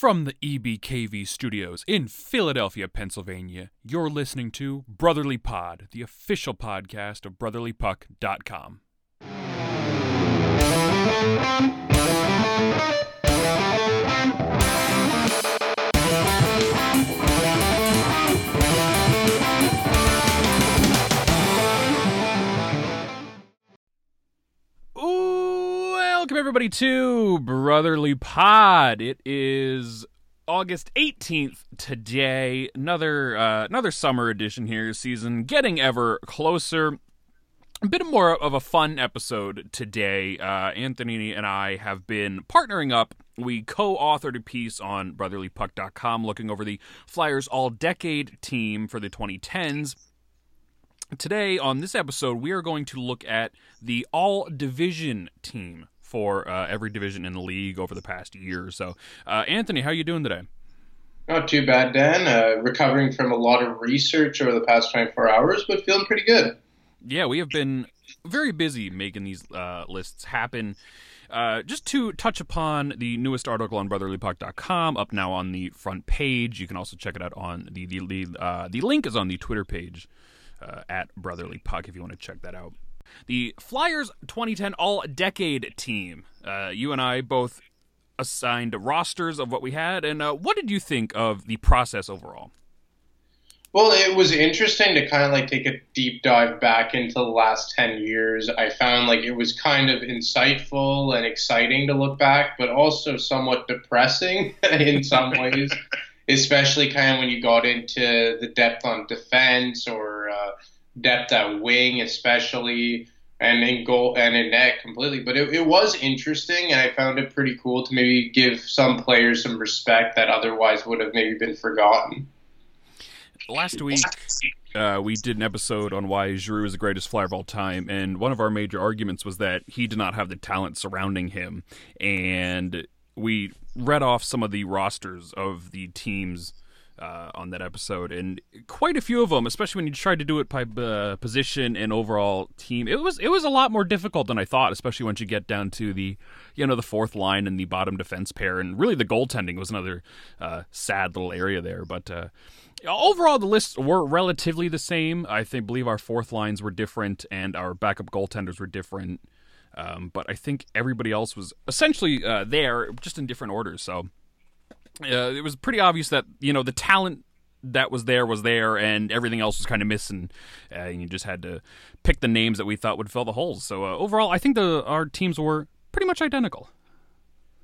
From the EBKV studios in Philadelphia, Pennsylvania, you're listening to Brotherly Pod, the official podcast of brotherlypuck.com. everybody to Brotherly Pod. It is August 18th today. Another uh, another summer edition here, season getting ever closer. A bit more of a fun episode today. Uh, Anthony and I have been partnering up. We co authored a piece on brotherlypuck.com looking over the Flyers all decade team for the 2010s. Today, on this episode, we are going to look at the all division team for uh, every division in the league over the past year or so. Uh, Anthony, how are you doing today? Not too bad, Dan. Uh, recovering from a lot of research over the past 24 hours, but feeling pretty good. Yeah, we have been very busy making these uh, lists happen. Uh, just to touch upon the newest article on brotherlypuck.com, up now on the front page. You can also check it out on the the the, uh, the link is on the Twitter page uh, at brotherlypuck if you want to check that out. The Flyers 2010 All Decade Team. Uh, you and I both assigned rosters of what we had, and uh, what did you think of the process overall? Well, it was interesting to kind of like take a deep dive back into the last 10 years. I found like it was kind of insightful and exciting to look back, but also somewhat depressing in some ways, especially kind of when you got into the depth on defense or uh, depth at wing, especially, and in goal and in net completely. But it, it was interesting, and I found it pretty cool to maybe give some players some respect that otherwise would have maybe been forgotten last week uh, we did an episode on why Giroux is the greatest flyer of all time, and one of our major arguments was that he did not have the talent surrounding him, and we read off some of the rosters of the teams. Uh, on that episode, and quite a few of them, especially when you tried to do it by uh, position and overall team, it was it was a lot more difficult than I thought. Especially once you get down to the, you know, the fourth line and the bottom defense pair, and really the goaltending was another uh, sad little area there. But uh, overall the lists were relatively the same. I think believe our fourth lines were different and our backup goaltenders were different. Um, but I think everybody else was essentially uh, there, just in different orders. So uh, it was pretty obvious that you know the talent that was there was there, and everything else was kind of missing. Uh, and you just had to pick the names that we thought would fill the holes. So uh, overall, I think the our teams were pretty much identical.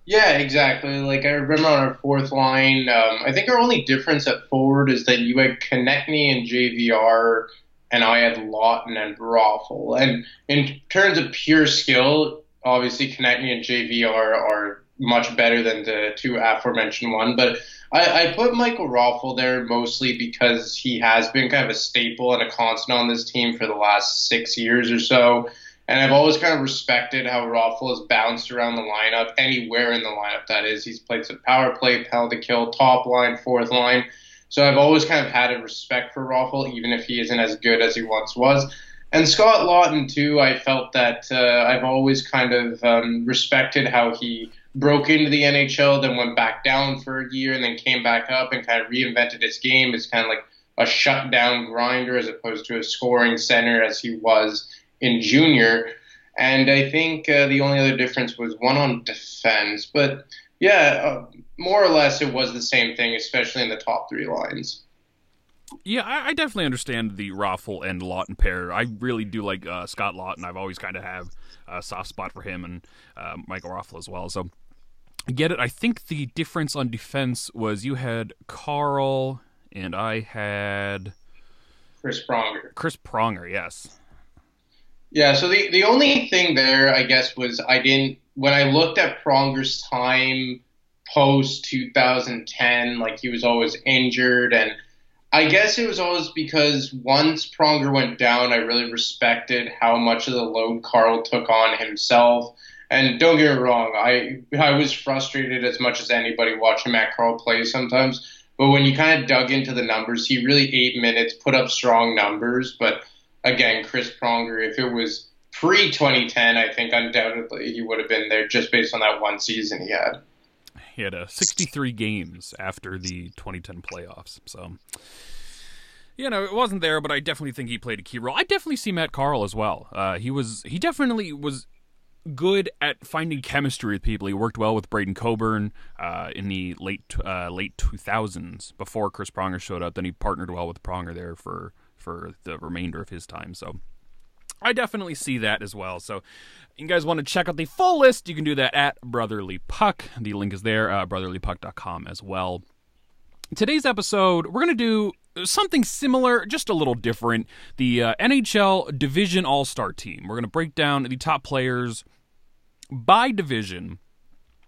Yeah, exactly. Like I remember on our fourth line, um, I think our only difference at forward is that you had Konecny and JVR, and I had Laughton and Raffl. And in terms of pure skill, obviously Konecny and JVR are much better than the two aforementioned one. But I, I put Michael Raffl there mostly because he has been kind of a staple and a constant on this team for the last six years or so. And I've always kind of respected how Raffl has bounced around the lineup, anywhere in the lineup that is. He's played some power play, penalty kill, top line, fourth line. So I've always kind of had a respect for Raffl, even if he isn't as good as he once was. And Scott Laughton too, I felt that uh, I've always kind of um, respected how he broke into the NHL, then went back down for a year, and then came back up and kind of reinvented his game as kind of like a shutdown grinder as opposed to a scoring center as he was in junior. And I think uh, the only other difference was one on defense. But yeah, uh, more or less it was the same thing, especially in the top three lines. Yeah, I, I definitely understand the Raffl and Laughton pair. I really do like uh, Scott Laughton. I've always kind of have a soft spot for him and uh, Michael Raffl as well. So get it. I think the difference on defense was you had Carle and I had Chris Pronger. Chris Pronger, yes. Yeah, so the, the only thing there, I guess, was I didn't, when I looked at Pronger's time post 2010, like he was always injured. And I guess it was always because once Pronger went down, I really respected how much of the load Carle took on himself. And don't get me wrong, I I was frustrated as much as anybody watching Matt Carle play sometimes. But when you kind of dug into the numbers, he really eight minutes, put up strong numbers, but again, Chris Pronger, if it was pre 2010, I think undoubtedly he would have been there just based on that one season he had. He had uh, 63 games after the 2010 playoffs. So, you know, it wasn't there, but I definitely think he played a key role. I definitely see Matt Carle as well. Uh, he was he definitely was good at finding chemistry with people. He worked well with Braydon Coburn uh, in the late uh, late 2000s before Chris Pronger showed up. Then he partnered well with Pronger there for for the remainder of his time. So I definitely see that as well. So you guys want to check out the full list, you can do that at Brotherly Puck. The link is there, uh, brotherlypuck.com as well. Today's episode, we're going to do something similar, just a little different. The uh, NHL Division All Star team. We're going to break down the top players by division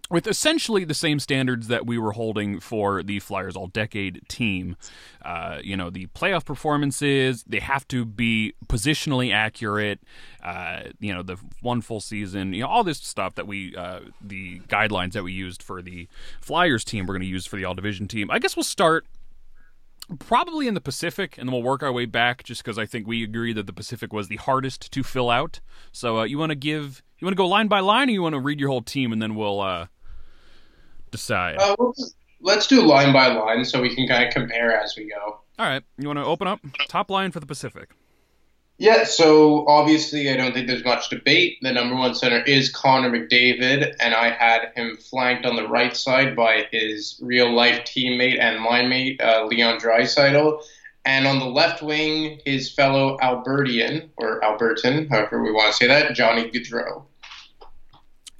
with essentially the same standards that we were holding for the Flyers All Decade team. Uh, you know, the playoff performances, they have to be positionally accurate. Uh, you know, the one full season, you know, all this stuff that we, uh, the guidelines that we used for the Flyers team, we're going to use for the All Division team. I guess we'll start probably in the Pacific, and then we'll work our way back. Just because I think we agree that the Pacific was the hardest to fill out. So uh, you want to give, you want to go line by line, or you want to read your whole team, and then we'll uh, decide? Uh, let's do line by line so we can kind of compare as we go. All right. You want to open up top line for the Pacific? Yeah, so obviously, I don't think there's much debate. The number one center is Connor McDavid, and I had him flanked on the right side by his real life teammate and line mate, uh, Leon Draisaitl. And on the left wing, his fellow Albertian, or Albertan, however we want to say that, Johnny Gaudreau.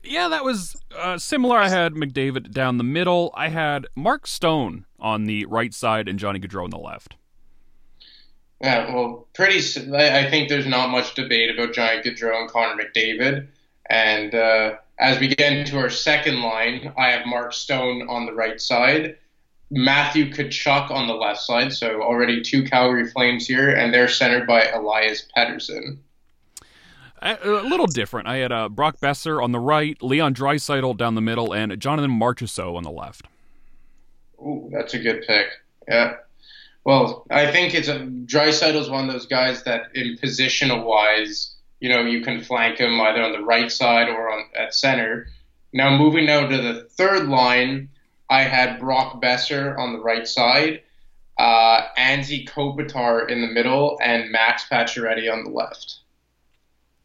Yeah, that was uh, similar. I had McDavid down the middle. I had Mark Stone on the right side and Johnny Gaudreau on the left. Yeah, well, pretty. I think there's not much debate about Johnny Gaudreau and Connor McDavid. And uh, as we get into our second line, I have Mark Stone on the right side, Matthew Tkachuk on the left side. So already two Calgary Flames here, and they're centered by Elias Pettersson. A, little different. I had uh, Brock Boeser on the right, Leon Draisaitl down the middle, and Jonathan Marchessault on the left. Ooh, that's a good pick. Yeah. Well, I think it's a Draisaitl's one of those guys that, in positional wise, you know, you can flank him either on the right side or on at center. Now, moving now to the third line, I had Brock Boeser on the right side, uh, Anze Kopitar in the middle, and Max Pacioretty on the left.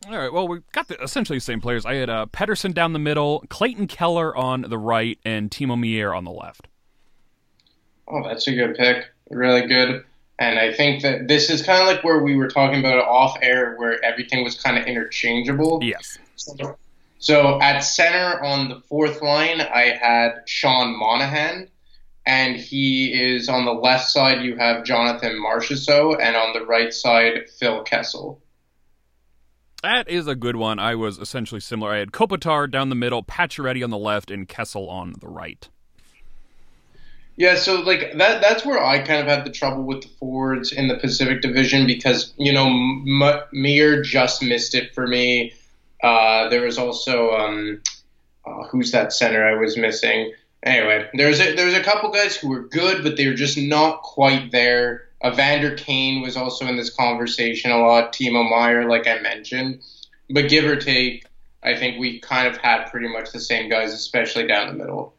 All right. Well, we've got the, essentially the same players. I had uh, Pettersson down the middle, Clayton Keller on the right, and Timo Meier on the left. Oh, that's a good pick. Really good. And I think that this is kind of like where we were talking about off air, where everything was kind of interchangeable. Yes. So, so at center on the fourth line, I had Sean Monahan, and he is on the left side. You have Jonathan Marchessault, and on the right side, Phil Kessel. That is a good one. I was essentially similar. I had Kopitar down the middle, Pacioretty on the left, and Kessel on the right. Yeah, so like that that's where I kind of had the trouble with the forwards in the Pacific Division because, you know, M- Meier just missed it for me. Uh, there was also um, uh, who's that center I was missing? Anyway, there's a there's a couple guys who were good, but they were just not quite there. Evander Kane was also in this conversation a lot. Timo Meier, like I mentioned, but give or take, I think we kind of had pretty much the same guys, especially down the middle.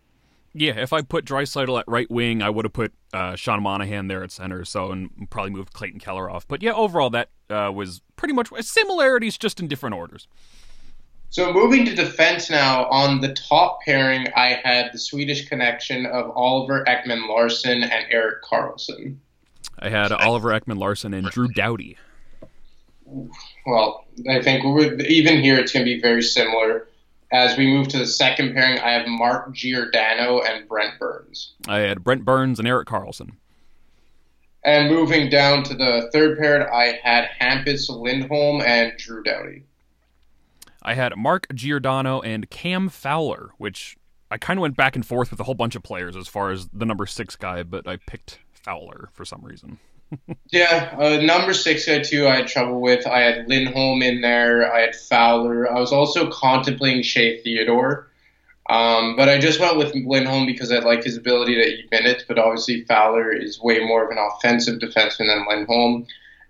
Yeah, if I put Draisaitl at right wing, I would have put uh, Sean Monahan there at center, so and probably moved Clayton Keller off. But yeah, overall that uh, was pretty much similarities, just in different orders. So moving to defense now, on the top pairing, I had the Swedish connection of Oliver Ekman Larsson and Erik Karlsson. I had Oliver Ekman Larsson and Drew Doughty. Well, I think even here it's going to be very similar. As we move to the second pairing, I have Mark Giordano and Brent Burns. I had Brent Burns and Erik Karlsson. And moving down to the third pair, I had Hampus Lindholm and Drew Doughty. I had Mark Giordano and Cam Fowler, which I kind of went back and forth with a whole bunch of players as far as the number six guy, but I picked Fowler for some reason. Yeah, uh, number six guy too. I had trouble with. I had Lindholm in there. I had Fowler. I was also contemplating Shea Theodore, um, but I just went with Lindholm because I like his ability to eat minutes. But obviously Fowler is way more of an offensive defenseman than Lindholm.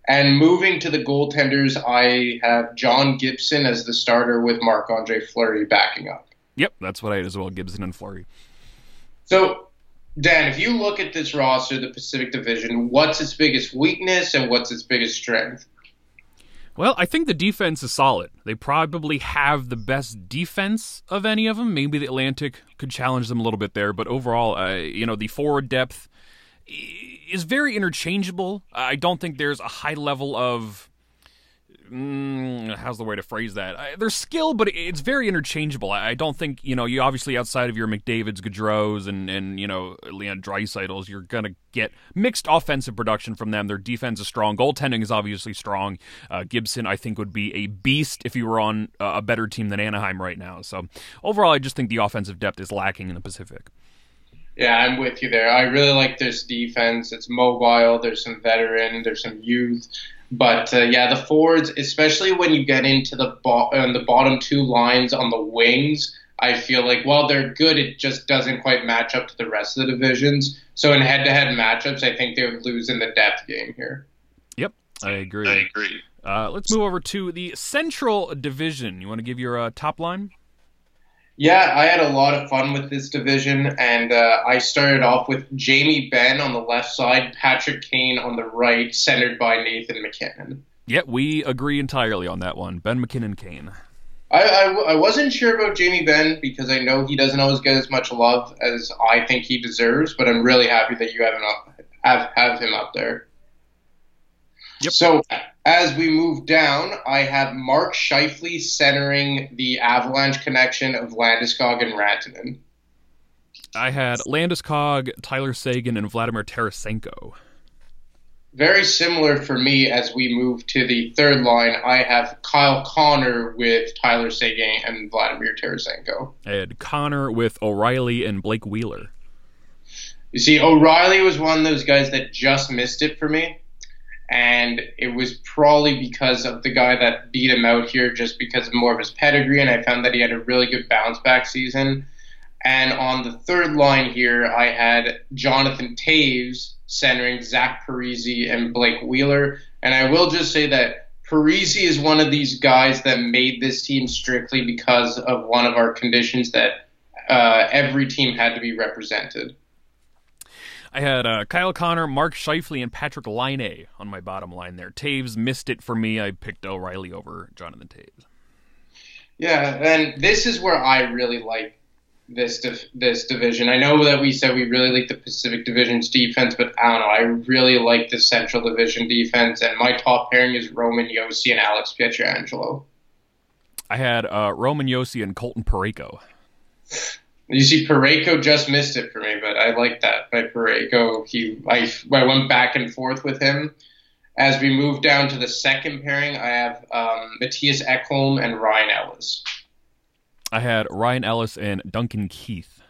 And moving to the goaltenders, I have John Gibson as the starter with Marc Andre Fleury backing up. Yep, that's what I had as well. Gibson and Fleury. Dan, if you look at this roster, the Pacific Division, what's its biggest weakness and what's its biggest strength? Well, I think the defense is solid. They probably have the best defense of any of them. Maybe the Atlantic could challenge them a little bit there, but overall, uh, you know, the forward depth is very interchangeable. I don't think there's a high level of mm, how's the way to phrase that? I, there's skill, but it's very interchangeable. I, I, don't think you know you obviously outside of your McDavid's, Gaudreau's, and and you know Leon Draisaitl's, you're gonna get mixed offensive production from them. Their defense is strong. Goaltending is obviously strong. Uh, Gibson, I think, would be a beast if he were on a better team than Anaheim right now. So overall, I just think the offensive depth is lacking in the Pacific. Yeah, I'm with you there. I really like this defense. It's mobile. There's some veteran. There's some youth. But uh, yeah, the forwards, especially when you get into the bo- uh, the bottom two lines on the wings, I feel like while they're good, it just doesn't quite match up to the rest of the divisions. So in head-to-head matchups, I think they would lose in the depth game here. Yep, I agree. I agree. Uh, let's move over to the Central Division. You want to give your uh, top line? Yeah, I had a lot of fun with this division, and uh, I started off with Jamie Benn on the left side, Patrick Kane on the right, centered by Nathan MacKinnon. Yeah, we agree entirely on that one. Benn MacKinnon Kane. I, I, I, wasn't sure about Jamie Benn because I know he doesn't always get as much love as I think he deserves, but I'm really happy that you have him up, have, have him up there. Yep. So as we move down, I have Mark Scheifele centering the Avalanche connection of Landeskog and Rantanen. I had Landeskog, Tyler Seguin, and Vladimir Tarasenko. Very similar for me as we move to the third line. I have Kyle Connor with Tyler Seguin and Vladimir Tarasenko. I had Connor with O'Reilly and Blake Wheeler. You see, O'Reilly was one of those guys that just missed it for me and it was probably because of the guy that beat him out here just because of more of his pedigree and I found that he had a really good bounce back season. And on the third line here, I had Jonathan Toews centering Zach Parise and Blake Wheeler. And I will just say that Parise is one of these guys that made this team strictly because of one of our conditions that uh, every team had to be represented. I had uh, Kyle Connor, Mark Scheifele, and Patrik Laine on my bottom line there. Toews missed it for me. I picked O'Reilly over Jonathan Toews. Yeah, and this is where I really like this div- this division. I know that we said we really like the Pacific Division's defense, but I don't know. I really like the Central Division defense, and my top pairing is Roman Josi and Alex Pietrangelo. I had uh, Roman Josi and Colton Parayko. You see, Parayko just missed it for me, but I like that by Parayko. He, I, I went back and forth with him. As we move down to the second pairing, I have um, Mattias Ekholm and Ryan Ellis. I had Ryan Ellis and Duncan Keith.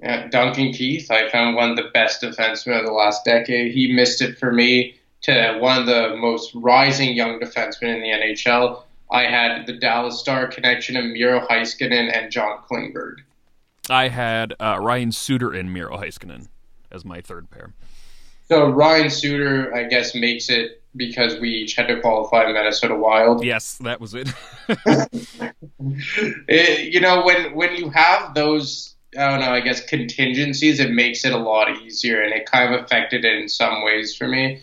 Yeah, Duncan Keith, I found one of the best defensemen of the last decade. He missed it for me to one of the most rising young defensemen in the NHL. I had the Dallas Star connection of Miro Heiskanen and John Klingberg. I had uh, Ryan Suter and Miro Heiskanen as my third pair. So Ryan Suter, I guess, makes it because we each had to qualify Minnesota Wild. Yes, that was it. it. You know, when when you have those, I don't know, I guess contingencies, it makes it a lot easier, and it kind of affected it in some ways for me.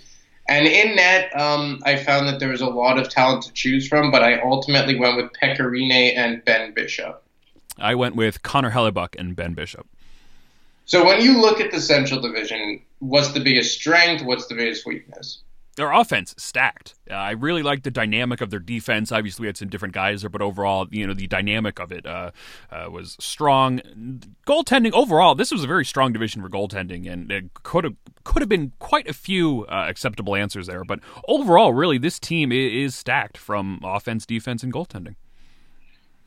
And in net, um, I found that there was a lot of talent to choose from, but I ultimately went with Pekka Rinne and Ben Bishop. I went with Connor Hellebuyck and Ben Bishop. So when you look at the Central Division, what's the biggest strength? What's the biggest weakness? Their offense stacked. Uh, I really like the dynamic of their defense. Obviously, we had some different guys there, but overall, you know, the dynamic of it uh, uh, was strong. Goaltending overall, this was a very strong division for goaltending, and it could have could have been quite a few uh, acceptable answers there. But overall, really, this team is stacked from offense, defense, and goaltending.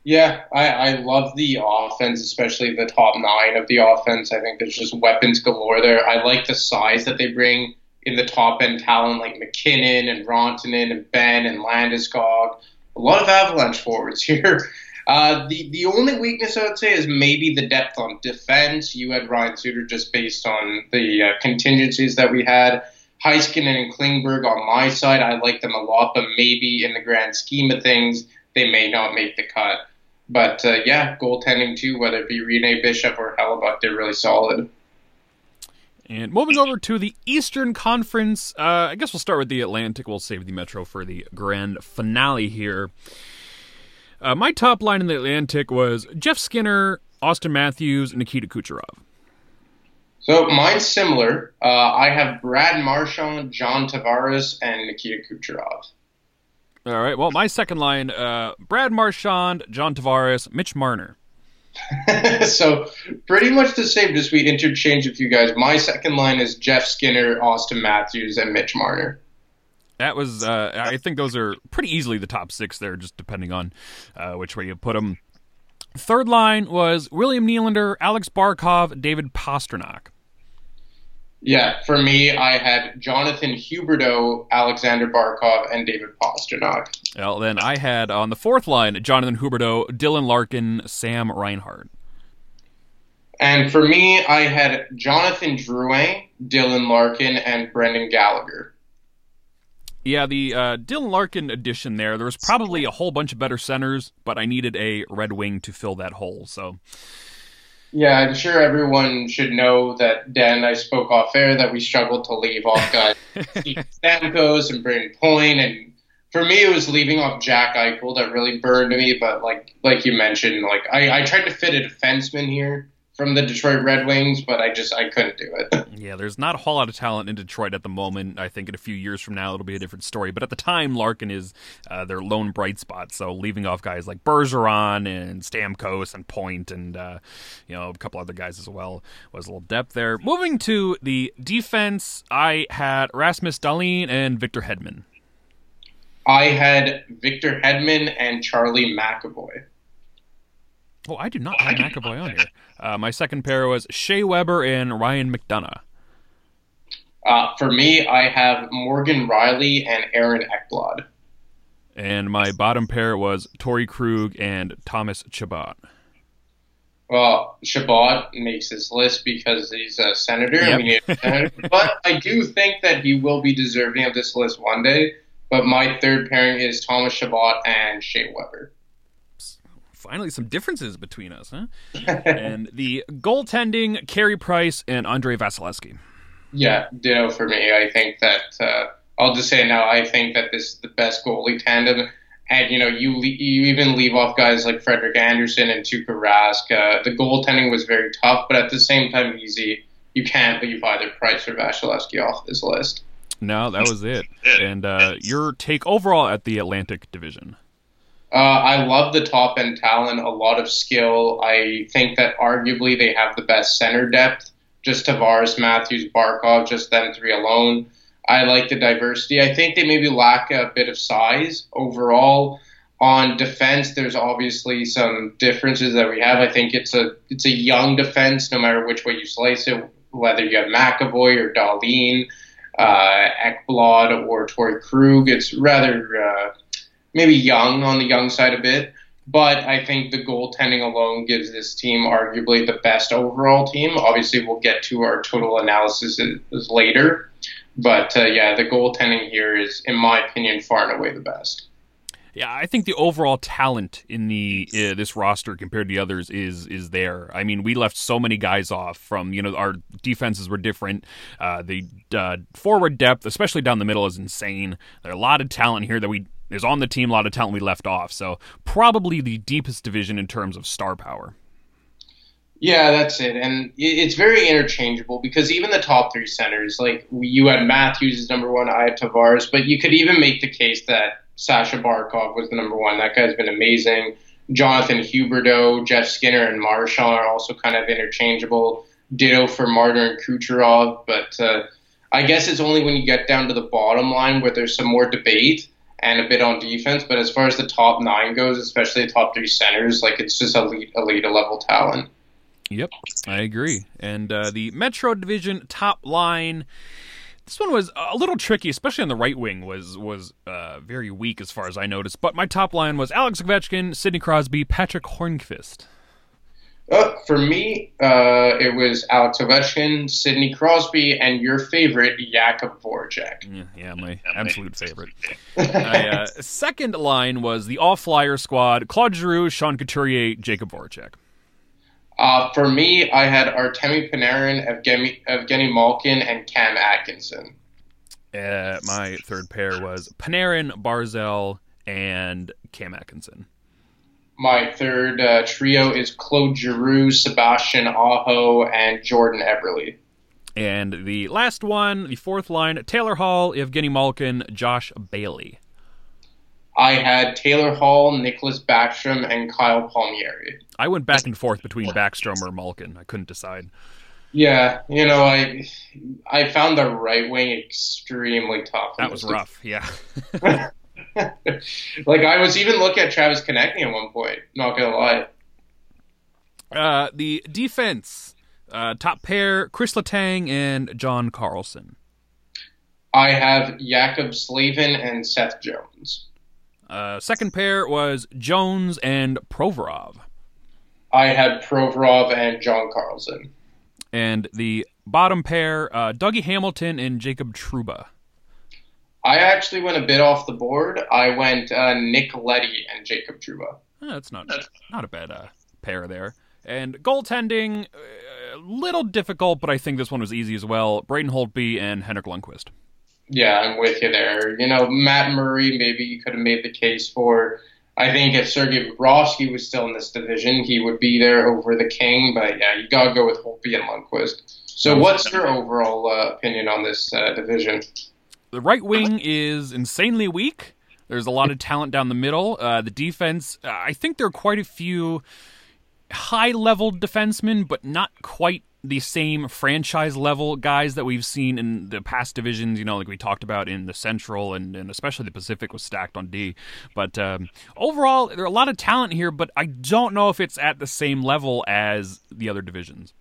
Yeah, I, I love the offense, especially the top nine of the offense. I think there's just weapons galore there. I like the size that they bring in the top end talent like MacKinnon and Rantanen and Benn and Landeskog. A lot of Avalanche forwards here. Uh, the the only weakness I would say is maybe the depth on defense. You had Ryan Suter just based on the uh, contingencies that we had. Heiskanen and Klingberg on my side, I like them a lot, but maybe in the grand scheme of things, they may not make the cut. But uh, yeah, goaltending too, whether it be Rinne Bishop or Hellebuyck, they're really solid. And moving over to the Eastern Conference, uh, I guess we'll start with the Atlantic. We'll save the Metro for the grand finale here. Uh, my top line in the Atlantic was Jeff Skinner, Auston Matthews, Nikita Kucherov. So mine's similar. Uh, I have Brad Marchand, John Tavares, and Nikita Kucherov. All right. Well, my second line: uh, Brad Marchand, John Tavares, Mitch Marner. so pretty much the same. Just we interchange with you guys. My second line is Jeff Skinner, Auston Matthews, and Mitch Marner. That was, uh, I think those are pretty easily the top six there, just depending on uh, which way you put them. Third line was William Nylander, Alex Barkov, David Pastrnak. Yeah, for me, I had Jonathan Huberdeau, Alexander Barkov, and David Pastrnak. Well, then I had on the fourth line Jonathan Huberdeau, Dylan Larkin, Sam Reinhart. And for me, I had Jonathan Drouin, Dylan Larkin, and Brendan Gallagher. Yeah, the uh, Dylan Larkin addition there, there was probably a whole bunch of better centers, but I needed a Red Wing to fill that hole. So yeah, I'm sure everyone should know that Dan and I spoke off air that we struggled to leave off guys Stamkos and Brayden Point, and for me it was leaving off Jack Eichel that really burned me. But like like you mentioned, like I, I tried to fit a defenseman here, from the Detroit Red Wings, but I just I couldn't do it. yeah, there's not a whole lot of talent in Detroit at the moment. I think in a few years from now it'll be a different story. But at the time, Larkin is uh, their lone bright spot. So leaving off guys like Bergeron and Stamkos and Point and uh, you know a couple other guys as well was a little depth there. Moving to the defense, I had Rasmus Dahlin and Victor Hedman. I had Victor Hedman and Charlie McAvoy. Oh, I do not have McAvoy on here. Uh, my second pair was Shea Weber and Ryan McDonagh. Uh, for me, I have Morgan Rielly and Aaron Ekblad. And my bottom pair was Torey Krug and Thomas Chabot. Well, Chabot makes his list because he's a senator. Yep. A senator. but I do think that he will be deserving of this list one day. But my third pairing is Thomas Chabot and Shea Weber finally some differences between us, huh? and the goaltending, Carey Price and Andrei Vasilevskiy. Yeah, ditto for me. I think that uh, I'll just say now. I think that this is the best goalie tandem. And you know, you you even leave off guys like Frederik Andersen and Tuukka Rask. Uh, the goaltending was very tough, but at the same time easy. You can't leave either Price or Vasilevskiy off this list. No, that was it. And uh, your take overall at the Atlantic Division. Uh, I love the top end talent, a lot of skill. I think that arguably they have the best center depth. Just Tavares, Matthews, Barkov, just them three alone. I like the diversity. I think they maybe lack a bit of size overall. On defense, there's obviously some differences that we have. I think it's a it's a young defense, no matter which way you slice it. Whether you have McAvoy or Dahlin, uh, Ekblad or Torey Krug, it's rather uh, maybe young on the young side a bit. But I think the goaltending alone gives this team arguably the best overall team. Obviously, we'll get to our total analysis later. But uh, yeah, the goaltending here is, in my opinion, far and away the best. Yeah, I think the overall talent in the uh, this roster compared to the others is is there. I mean, we left so many guys off from you know our defenses were different. Uh, the uh, forward depth, especially down the middle, is insane. There are a lot of talent here that we is on the team, a lot of talent we left off. So probably the deepest division in terms of star power. Yeah, that's it, and it's very interchangeable because even the top three centers, like you had Matthews as number one, I had Tavares, but you could even make the case that Sasha Barkov was the number one. That guy's been amazing. Jonathan Huberdeau, Jeff Skinner, and Marchand are also kind of interchangeable. Ditto for Marner and Kucherov, but uh, I guess it's only when you get down to the bottom line where there's some more debate and a bit on defense. But as far as the top nine goes, especially the top three centers, like it's just elite, elite level talent. Yep, I agree. And uh, the Metro Division top line. This one was a little tricky, especially on the right wing. was was uh, very weak as far as I noticed. But my top line was Alex Ovechkin, Sidney Crosby, Patric Hornqvist. Uh, for me, uh, it was Alex Ovechkin, Sidney Crosby, and your favorite, Jakub Voracek. Yeah, yeah my absolute favorite. my uh, second line was the All Flyer squad: Claude Giroux, Sean Couturier, Jakub Voracek. Uh, for me, I had Artemi Panarin, Evgeny, Evgeny Malkin, and Cam Atkinson. Uh, my third pair was Panarin, Barzal, and Cam Atkinson. My third uh, trio is Claude Giroux, Sebastian Aho, and Jordan Eberle. And the last one, the fourth line, Taylor Hall, Evgeny Malkin, Josh Bailey. I had Taylor Hall, Nicklas Backstrom, and Kyle Palmieri. I went back and forth between Backstrom or Malkin. I couldn't decide. Yeah, you know, I I found the right wing extremely tough. That was rough. Yeah. like I was even looking at Travis Konecny at one point. Not gonna lie. Uh, the defense, uh, top pair: Chris Letang and John Carlson. I have Jaccob Slavin and Seth Jones. Uh, second pair was Jones and Provorov. I had Provorov and John Carlson. And the bottom pair, uh, Dougie Hamilton and Jacob Trouba. I actually went a bit off the board. I went uh, Nick Leddy and Jacob Trouba. Oh, that's not not a bad uh, pair there. And goaltending, a uh, little difficult, but I think this one was easy as well. Braden Holtby and Henrik Lundqvist. Yeah, I'm with you there. You know, Matt Murray, maybe you could have made the case for. I think if Sergei Bobrovsky was still in this division, he would be there over the King. But yeah, you got to go with Holtby and Lundqvist. So, what's your overall uh, opinion on this uh, division? The right wing is insanely weak. There's a lot of talent down the middle. Uh, the defense, uh, I think there are quite a few high level defensemen, but not quite the same franchise level guys that we've seen in the past divisions, you know, like we talked about in the Central and, and especially the Pacific was stacked on D. But um, overall, there are a lot of talent here, but I don't know if it's at the same level as the other divisions.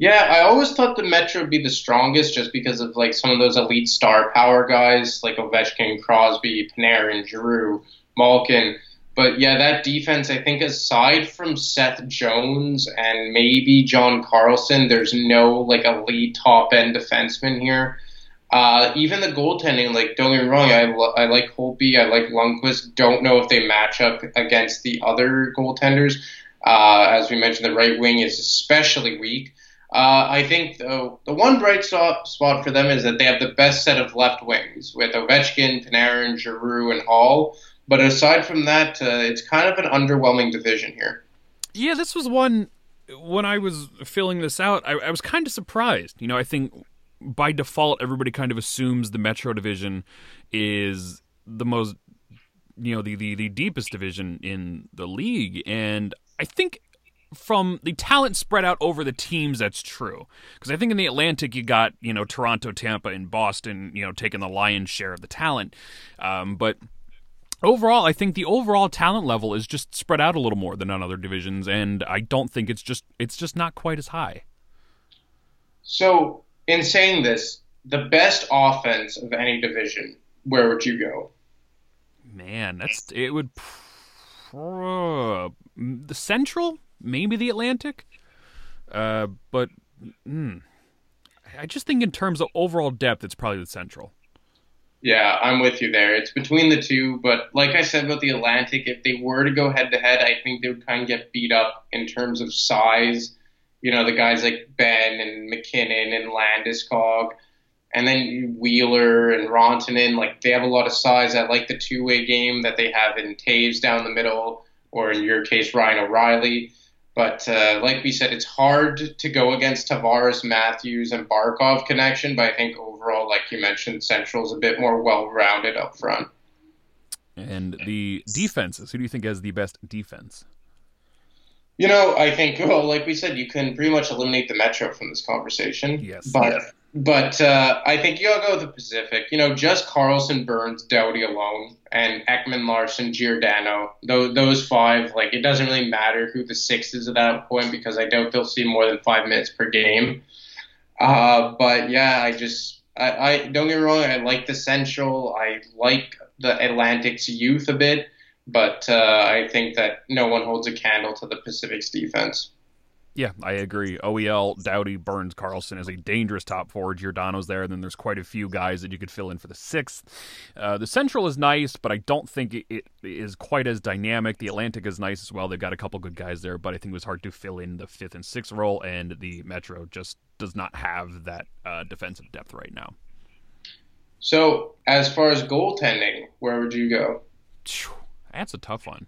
Yeah, I always thought the Metro would be the strongest just because of like some of those elite star power guys like Ovechkin, Crosby, Panarin, Giroux, Malkin. But yeah, that defense, I think, aside from Seth Jones and maybe John Carlson, there's no like elite top end defenseman here. Uh, even the goaltending, like don't get me wrong, I, I like Holtby, I like Lundqvist. Don't know if they match up against the other goaltenders. Uh, as we mentioned, the right wing is especially weak. Uh, I think the, the one bright spot for them is that they have the best set of left wings with Ovechkin, Panarin, Giroux, and Hall. But aside from that, uh, it's kind of an underwhelming division here. Yeah, this was one when I was filling this out. I, I was kind of surprised. You know, I think by default everybody kind of assumes the Metro division is the most you know the, the the deepest division in the league and i think from the talent spread out over the teams, that's true. Because I think in the Atlantic, you got you know Toronto, Tampa, and Boston, you know, taking the lion's share of the talent. Um, but overall, I think the overall talent level is just spread out a little more than on other divisions, and I don't think it's just it's just not quite as high. So, in saying this, the best offense of any division, where would you go? Man, that's it would. Uh, the Central maybe the Atlantic. Uh, but mm, I just think in terms of overall depth, it's probably the Central. Yeah, I'm with you there. It's between the two, but like I said about the Atlantic, if they were to go head to head, I think they would kind of get beat up in terms of size. You know, the guys like Benn and MacKinnon and Landeskog, and then Wheeler and Rantanen, like they have a lot of size. I like the two way game that they have in Toews down the middle, or in your case, Ryan O'Reilly. But uh, like we said, it's hard to go against Tavares, Matthews, and Barkov connection. But I think overall, like you mentioned, Central's a bit more well-rounded up front. And the defenses, who do you think has the best defense? You know, I think, well, like we said, you can pretty much eliminate the Metro from this conversation. Yes. But but uh, I think you gotta go with the Pacific. You know, just Karlsson, Burns, Doughty alone, and Ekman, Larsson, Giordano. Those, those five, like, it doesn't really matter who the sixth is at that point because I doubt they'll see more than five minutes per game. Uh, but yeah, I just, I, I don't get me wrong. I like the Central. I like the Atlantic's youth a bit, but uh, I think that no one holds a candle to the Pacific's defense. Yeah, I agree. OEL, Doughty, Burns, Karlsson is a dangerous top four. Giordano's there. and Then there's quite a few guys that you could fill in for the sixth. Uh, the Central is nice, but I don't think it, it is quite as dynamic. The Atlantic is nice as well. They've got a couple good guys there, but I think it was hard to fill in the fifth and sixth role, and the Metro just does not have that uh, defensive depth right now. So, as far as goaltending, where would you go? That's a tough one.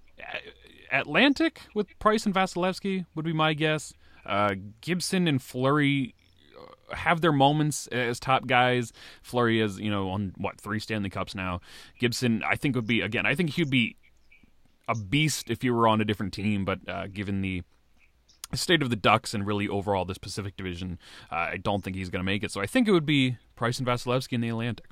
Atlantic with Price and Vasilevskiy would be my guess. Uh, Gibson and Fleury uh, have their moments as top guys. Fleury is, you know, on what three Stanley Cups now. Gibson, I think would be again. I think he'd be a beast if he were on a different team, but uh, given the state of the Ducks and really overall this Pacific Division, uh, I don't think he's going to make it. So I think it would be Price and Vasilevskiy in the Atlantic.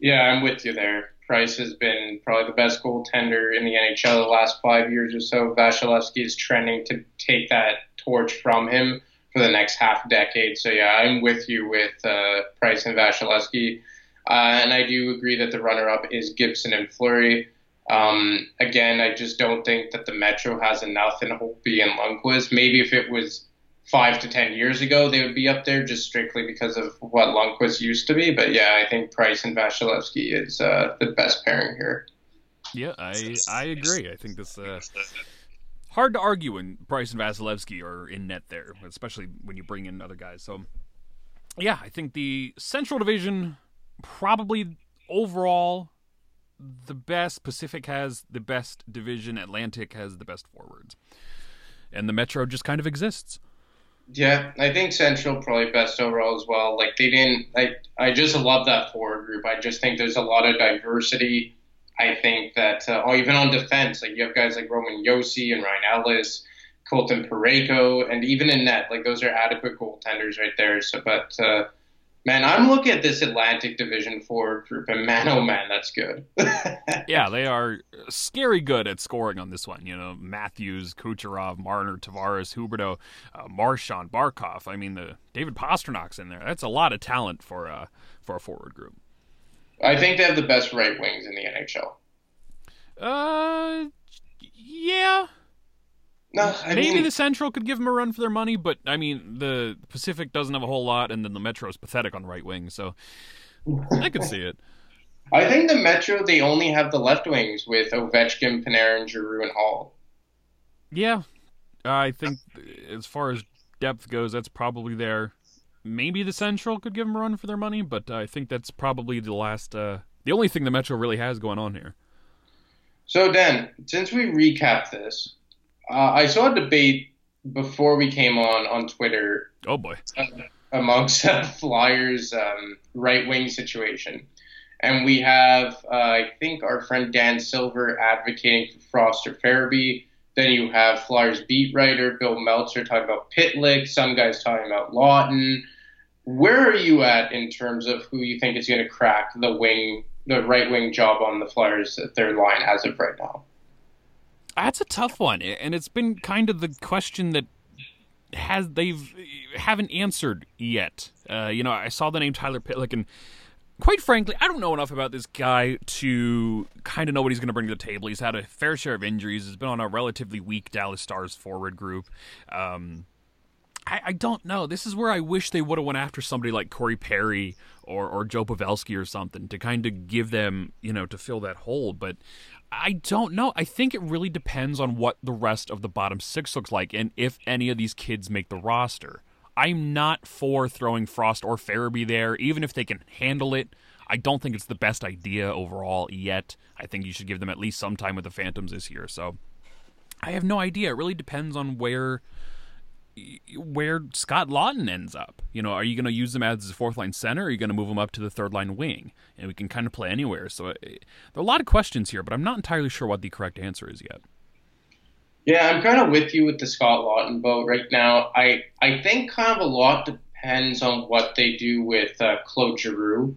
Yeah, I'm with you there. Price has been probably the best goaltender in the NHL the last five years or so. Vasilevskiy is trending to take that torch from him for the next half decade. So yeah, I'm with you with uh, Price and Vasilevskiy, uh, and I do agree that the runner-up is Gibson and Fleury. Um, again, I just don't think that the Metro has enough in Holtby and Lundqvist. Maybe if it was five to ten years ago, they would be up there just strictly because of what Lundqvist used to be. But yeah, I think Price and Vasilevskiy is uh, the best pairing here. Yeah, I I agree. I think this uh, hard to argue when Price and Vasilevskiy are in net there, especially when you bring in other guys. So yeah, I think the Central Division probably overall the best. Pacific has the best division. Atlantic has the best forwards. And the Metro just kind of exists. Yeah, I think Central probably best overall as well. Like they didn't. I I just love that forward group. I just think there's a lot of diversity. I think that uh, oh, even on defense, like you have guys like Roman Josi and Ryan Ellis, Colton Parayko, and even in net, like those are adequate goaltenders right there. So, but uh, Man, I'm looking at this Atlantic Division Four group, and man, oh man, that's good. yeah, they are scary good at scoring on this one. You know, Matthews, Kucherov, Marner, Tavares, Huberdeau, uh, Marchand, Barkov. I mean, the David Pastrnak's in there. That's a lot of talent for uh, for a forward group. I think they have the best right wings in the NHL. Uh, yeah. No, I maybe mean, the Central could give them a run for their money, but I mean the Pacific doesn't have a whole lot, and then the Metro is pathetic on right wing, so I could see it. I think the Metro they only have the left wings with Ovechkin, Panarin, Giroux, and Hall. Yeah, I think as far as depth goes, that's probably there. Maybe the Central could give them a run for their money, but I think that's probably the last, uh, the only thing the Metro really has going on here. So, Dan, since we recap this, uh, I saw a debate before we came on on Twitter. Oh boy. Amongst uh, Flyers um, right wing situation. And we have, uh, I think, our friend Dan Silver advocating for Frost or Farabee. Then you have Flyers beat writer Bill Meltzer talking about Pitlick. Some guys talking about Laughton. Where are you at in terms of who you think is going to crack the wing, the right wing job on the Flyers third line as of right now? That's a tough one, and it's been kind of the question that has they've haven't answered yet. Uh, you know, I saw the name Tyler Pitlick, and quite frankly, I don't know enough about this guy to kind of know what he's going to bring to the table. He's had a fair share of injuries. He's been on a relatively weak Dallas Stars forward group. Um, I, I, don't know. This is where I wish they would have went after somebody like Corey Perry or or Joe Pavelski or something to kind of give them, you know, to fill that hole. But I don't know. I think it really depends on what the rest of the bottom six looks like and if any of these kids make the roster. I'm not for throwing Frost or Farabee there, even if they can handle it. I don't think it's the best idea overall yet. I think you should give them at least some time with the Phantoms this year. So I have no idea. It really depends on where where Scott Laughton ends up. You know, are you going to use him as a fourth line center? Or are you going to move him up to the third line wing? And we can kind of play anywhere. So it, there are a lot of questions here, but I'm not entirely sure what the correct answer is yet. Yeah, I'm kind of with you with the Scott Laughton boat right now. I I think kind of a lot depends on what they do with uh, Claude Giroux.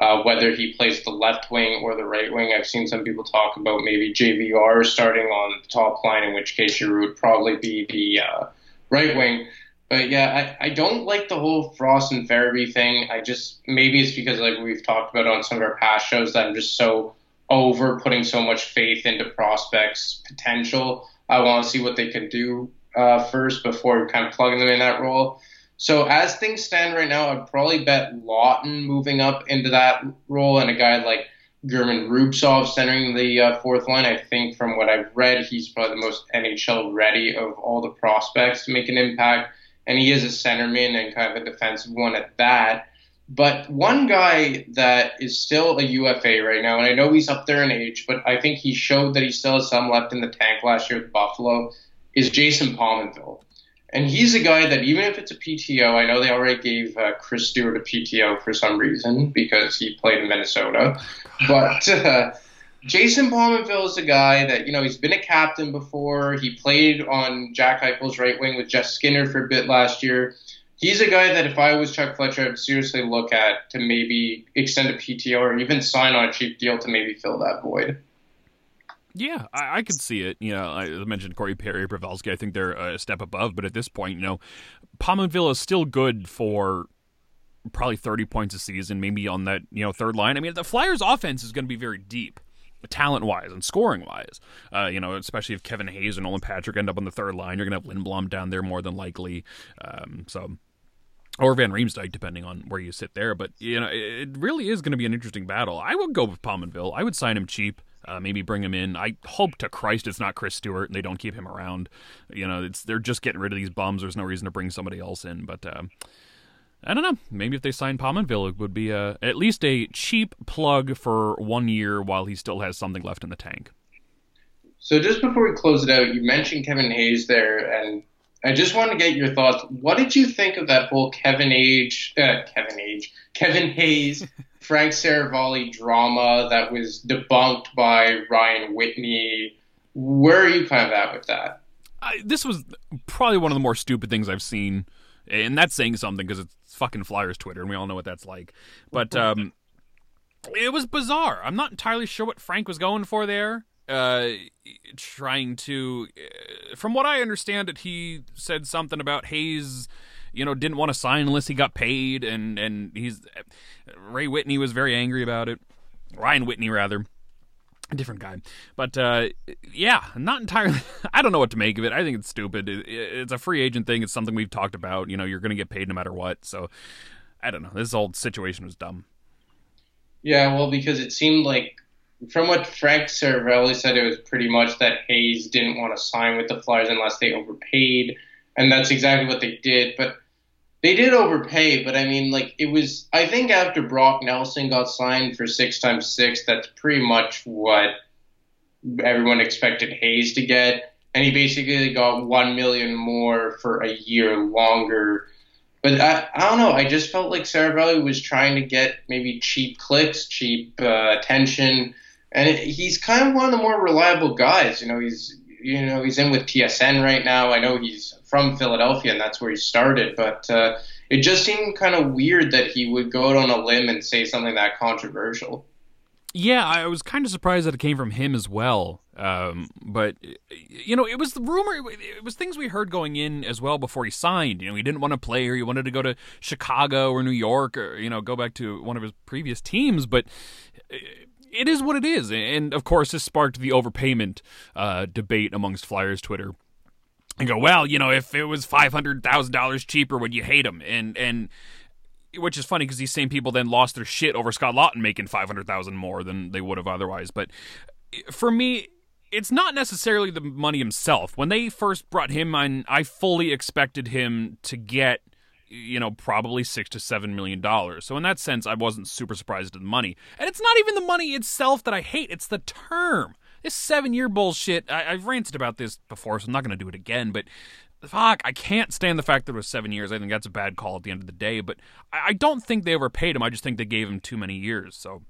Uh, whether he plays the left wing or the right wing. I've seen some people talk about maybe JVR starting on the top line, in which case Giroux would probably be the uh, right wing. But yeah, I, I don't like the whole Frost and Farabee thing. I just maybe it's because like we've talked about on some of our past shows that I'm just so over putting so much faith into prospects' potential. I want to see what they can do. uh, first before kind of plugging them in that role. So as things stand right now, I'd probably bet Laughton moving up into that role and a guy like German Rubtsov centering the uh, fourth line. I think from what I've read, he's probably the most NHL ready of all the prospects to make an impact. And he is a centerman and kind of a defensive one at that. But one guy that is still a UFA right now, and I know he's up there in age, but I think he showed that he still has some left in the tank last year with Buffalo, is Jason Pominville. And he's a guy that even if it's a PTO, I know they already gave uh, Chris Stewart a PTO for some reason because he played in Minnesota. But uh, Jason Pominville is a guy that, you know, he's been a captain before. He played on Jack Eichel's right wing with Jeff Skinner for a bit last year. He's a guy that if I was Chuck Fletcher, I'd seriously look at to maybe extend a PTO or even sign on a cheap deal to maybe fill that void. Yeah, I, I, could see it. You know, I mentioned Corey Perry, Pavelski. I think they're a step above, but at this point, you know, Pominville is still good for probably 30 points a season, maybe on that, you know, third line. I mean, the Flyers offense is going to be very deep talent wise and scoring wise. Uh, you know, especially if Kevin Hayes and Nolan Patrick end up on the third line, you're going to have Lindblom down there more than likely. Um, so or Van Riemsdyk, depending on where you sit there. But you know, it really is going to be an interesting battle. I would go with Pominville. I would sign him cheap. Uh, maybe bring him in. I hope to Christ it's not Chris Stewart and they don't keep him around. You know, it's they're just getting rid of these bums. There's no reason to bring somebody else in. But uh, I don't know. Maybe if they sign Pominville, it would be a, uh, at least a cheap plug for one year while he still has something left in the tank. So just before we close it out, you mentioned Kevin Hayes there, and I just want to get your thoughts. What did you think of that whole Kevin Age, uh, Kevin Age, Kevin Hayes, Frank Seravalli drama that was debunked by Ryan Whitney? Where are you kind of at with that? I, this was probably one of the more stupid things I've seen, and that's saying something because it's fucking Flyers Twitter, and we all know what that's like. But um, it was bizarre. I'm not entirely sure what Frank was going for there uh, trying to, uh, from what I understand, it he said something about Hayes, you know, didn't want to sign unless he got paid, and and he's Ray Whitney was very angry about it. Ryan Whitney, rather. A different guy, but uh, yeah, not entirely. I don't know what to make of it. I think it's stupid. It, it's a free agent thing. It's something we've talked about. You know, you're going to get paid no matter what. So, I don't know. This whole situation was dumb. Yeah, well, because it seemed like from what Frank Seravalli said, it was pretty much that Hayes didn't want to sign with the Flyers unless they overpaid, and that's exactly what they did. But they did overpay. But I mean, like it was. I think after Brock Nelson got signed for six times six, that's pretty much what everyone expected Hayes to get, and he basically got one million more for a year longer. But I, I don't know. I just felt like Seravalli was trying to get maybe cheap clicks, cheap uh, attention and it, he's kind of one of the more reliable guys. You know, he's you know he's in with TSN right now. I know he's from Philadelphia and that's where he started, but uh, it just seemed kind of weird that he would go out on a limb and say something that controversial. Yeah, I was kind of surprised that it came from him as well. Um, but you know, it was the rumor. It was things we heard going in as well before he signed. You know, he didn't want to play here. He wanted to go to Chicago or New York or you know go back to one of his previous teams. But it is what it is. And of course, this sparked the overpayment uh, debate amongst Flyers Twitter. And go, well, you know, if it was five hundred thousand dollars cheaper, would you hate him? And and which is funny because these same people then lost their shit over Scott Laughton making five hundred thousand more than they would have otherwise. But for me, it's not necessarily the money himself. When they first brought him on, I fully expected him to get you know, probably six to seven million dollars. So in that sense, I wasn't super surprised at the money. And it's not even the money itself that I hate; it's the term. This seven-year bullshit. I, have ranted about this before, so I'm not going to do it again. But fuck, I can't stand the fact that it was seven years. I think that's a bad call at the end of the day. But I, I don't think they overpaid him. I just think they gave him too many years. So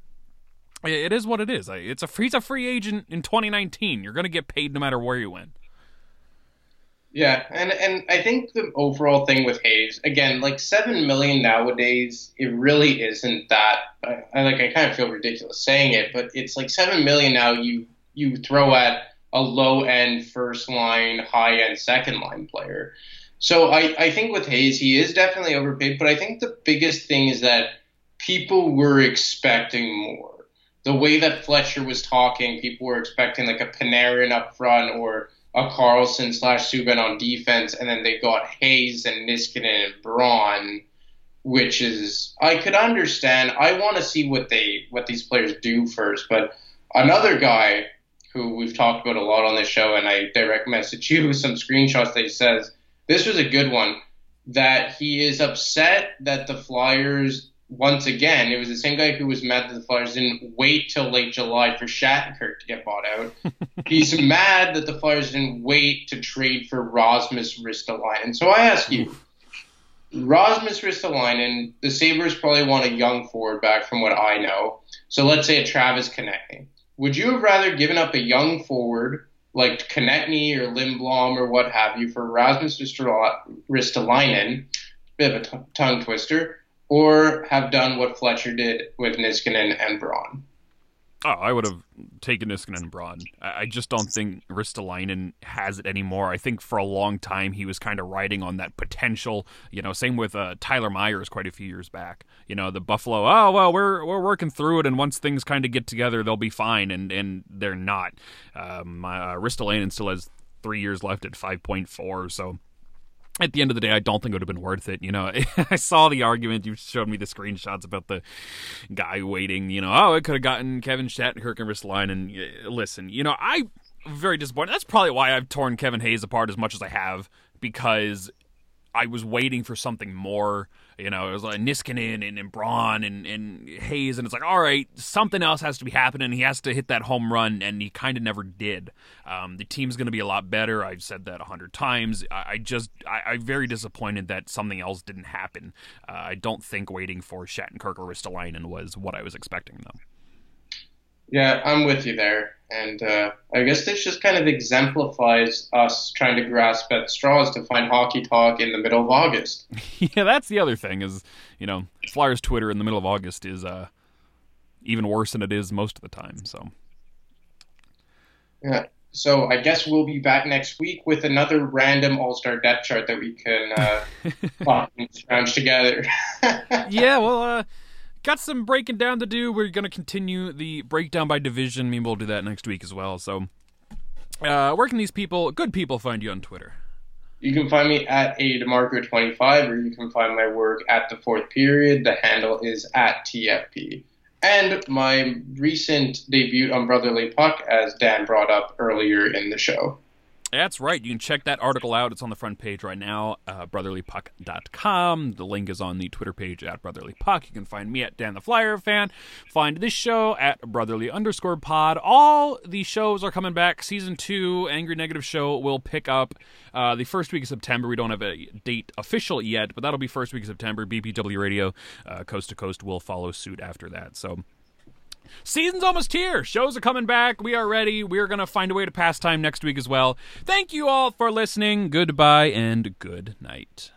it is what it is. It's a he's a free agent in 2019. You're going to get paid no matter where you went. Yeah, and and I think the overall thing with Hayes, again, like seven million nowadays, it really isn't that. I, like I kind of feel ridiculous saying it, but it's like seven million now. You you throw at a low end first line, high end second line player. So I I think with Hayes, he is definitely overpaid, but I think the biggest thing is that people were expecting more. The way that Fletcher was talking, people were expecting like a Panarin up front or a Karlsson slash Subban on defense, and then they got Hayes and Niskanen and Braun, which is I could understand. I want to see what they what these players do first, but another guy who we've talked about a lot on this show, and I direct message you some screenshots that he says this was a good one that he is upset that the Flyers once again, it was the same guy who was mad that the Flyers didn't wait till late July for Shattenkirk to get bought out. He's mad that the Flyers didn't wait to trade for Rasmus Ristolainen. So I ask you, Rasmus Ristolainen, the Sabres probably want a young forward back from what I know. So let's say a Travis Konecny. Would you have rather given up a young forward like Konecny or Lindblom or what have you for Rasmus Ristolainen, bit of a t- tongue twister, or have done what Fletcher did with Niskanen and Braun. Oh, I would have taken Niskanen and Braun. I just don't think Ristolainen has it anymore. I think for a long time he was kind of riding on that potential. You know, same with uh, Tyler Myers quite a few years back. You know, the Buffalo. Oh well, we're we're working through it, and once things kind of get together, they'll be fine, and and they're not. Um, uh, Ristolainen still has three years left at five point four, so at the end of the day, I don't think it would have been worth it. You know, I saw the argument. You showed me the screenshots about the guy waiting. You know, oh, it could have gotten Kevin Shattenkirk and Ristolainen. And listen, you know, I very disappointed. That's probably why I've torn Kevin Hayes apart as much as I have because I was waiting for something more. You know, it was like Niskanen and, and Braun and, and Hayes, and it's like, all right, something else has to be happening. He has to hit that home run, and he kind of never did. Um, the team's going to be a lot better. I've said that a hundred times. I, I just, I, am very disappointed that something else didn't happen. Uh, I don't think waiting for Shattenkirk or Ristolainen was what I was expecting, though. Yeah, I'm with you there. And uh, I guess this just kind of exemplifies us trying to grasp at straws to find hockey talk in the middle of August. yeah, that's the other thing is, you know, Flyers Twitter in the middle of August is uh, even worse than it is most of the time. So. Yeah. So I guess we'll be back next week with another random All Star depth chart that we can uh, scrounge together. yeah. Well. Uh, got some breaking down to do. We're going to continue the breakdown by division. Maybe we'll do that next week as well. So, uh, where can these people, good people, find you on Twitter? You can find me at a demarco25, or you can find my work at the fourth period. The handle is at TFP. And my recent debut on Brotherly Puck, as Dan brought up earlier in the show. That's right. You can check that article out. It's on the front page right now, uh, brotherlypuck.com. The link is on the Twitter page at brotherlypuck. You can find me at Dan the Flyer fan. Find this show at brotherly underscore pod. All the shows are coming back. Season two, Angry Negative Show, will pick up uh, the first week of September. We don't have a date official yet, but that'll be first week of September. BPW Radio, uh, Coast to Coast, will follow suit after that. So Season's almost here. Shows are coming back. We are ready. We're going to find a way to pass time next week as well. Thank you all for listening. Goodbye and good night.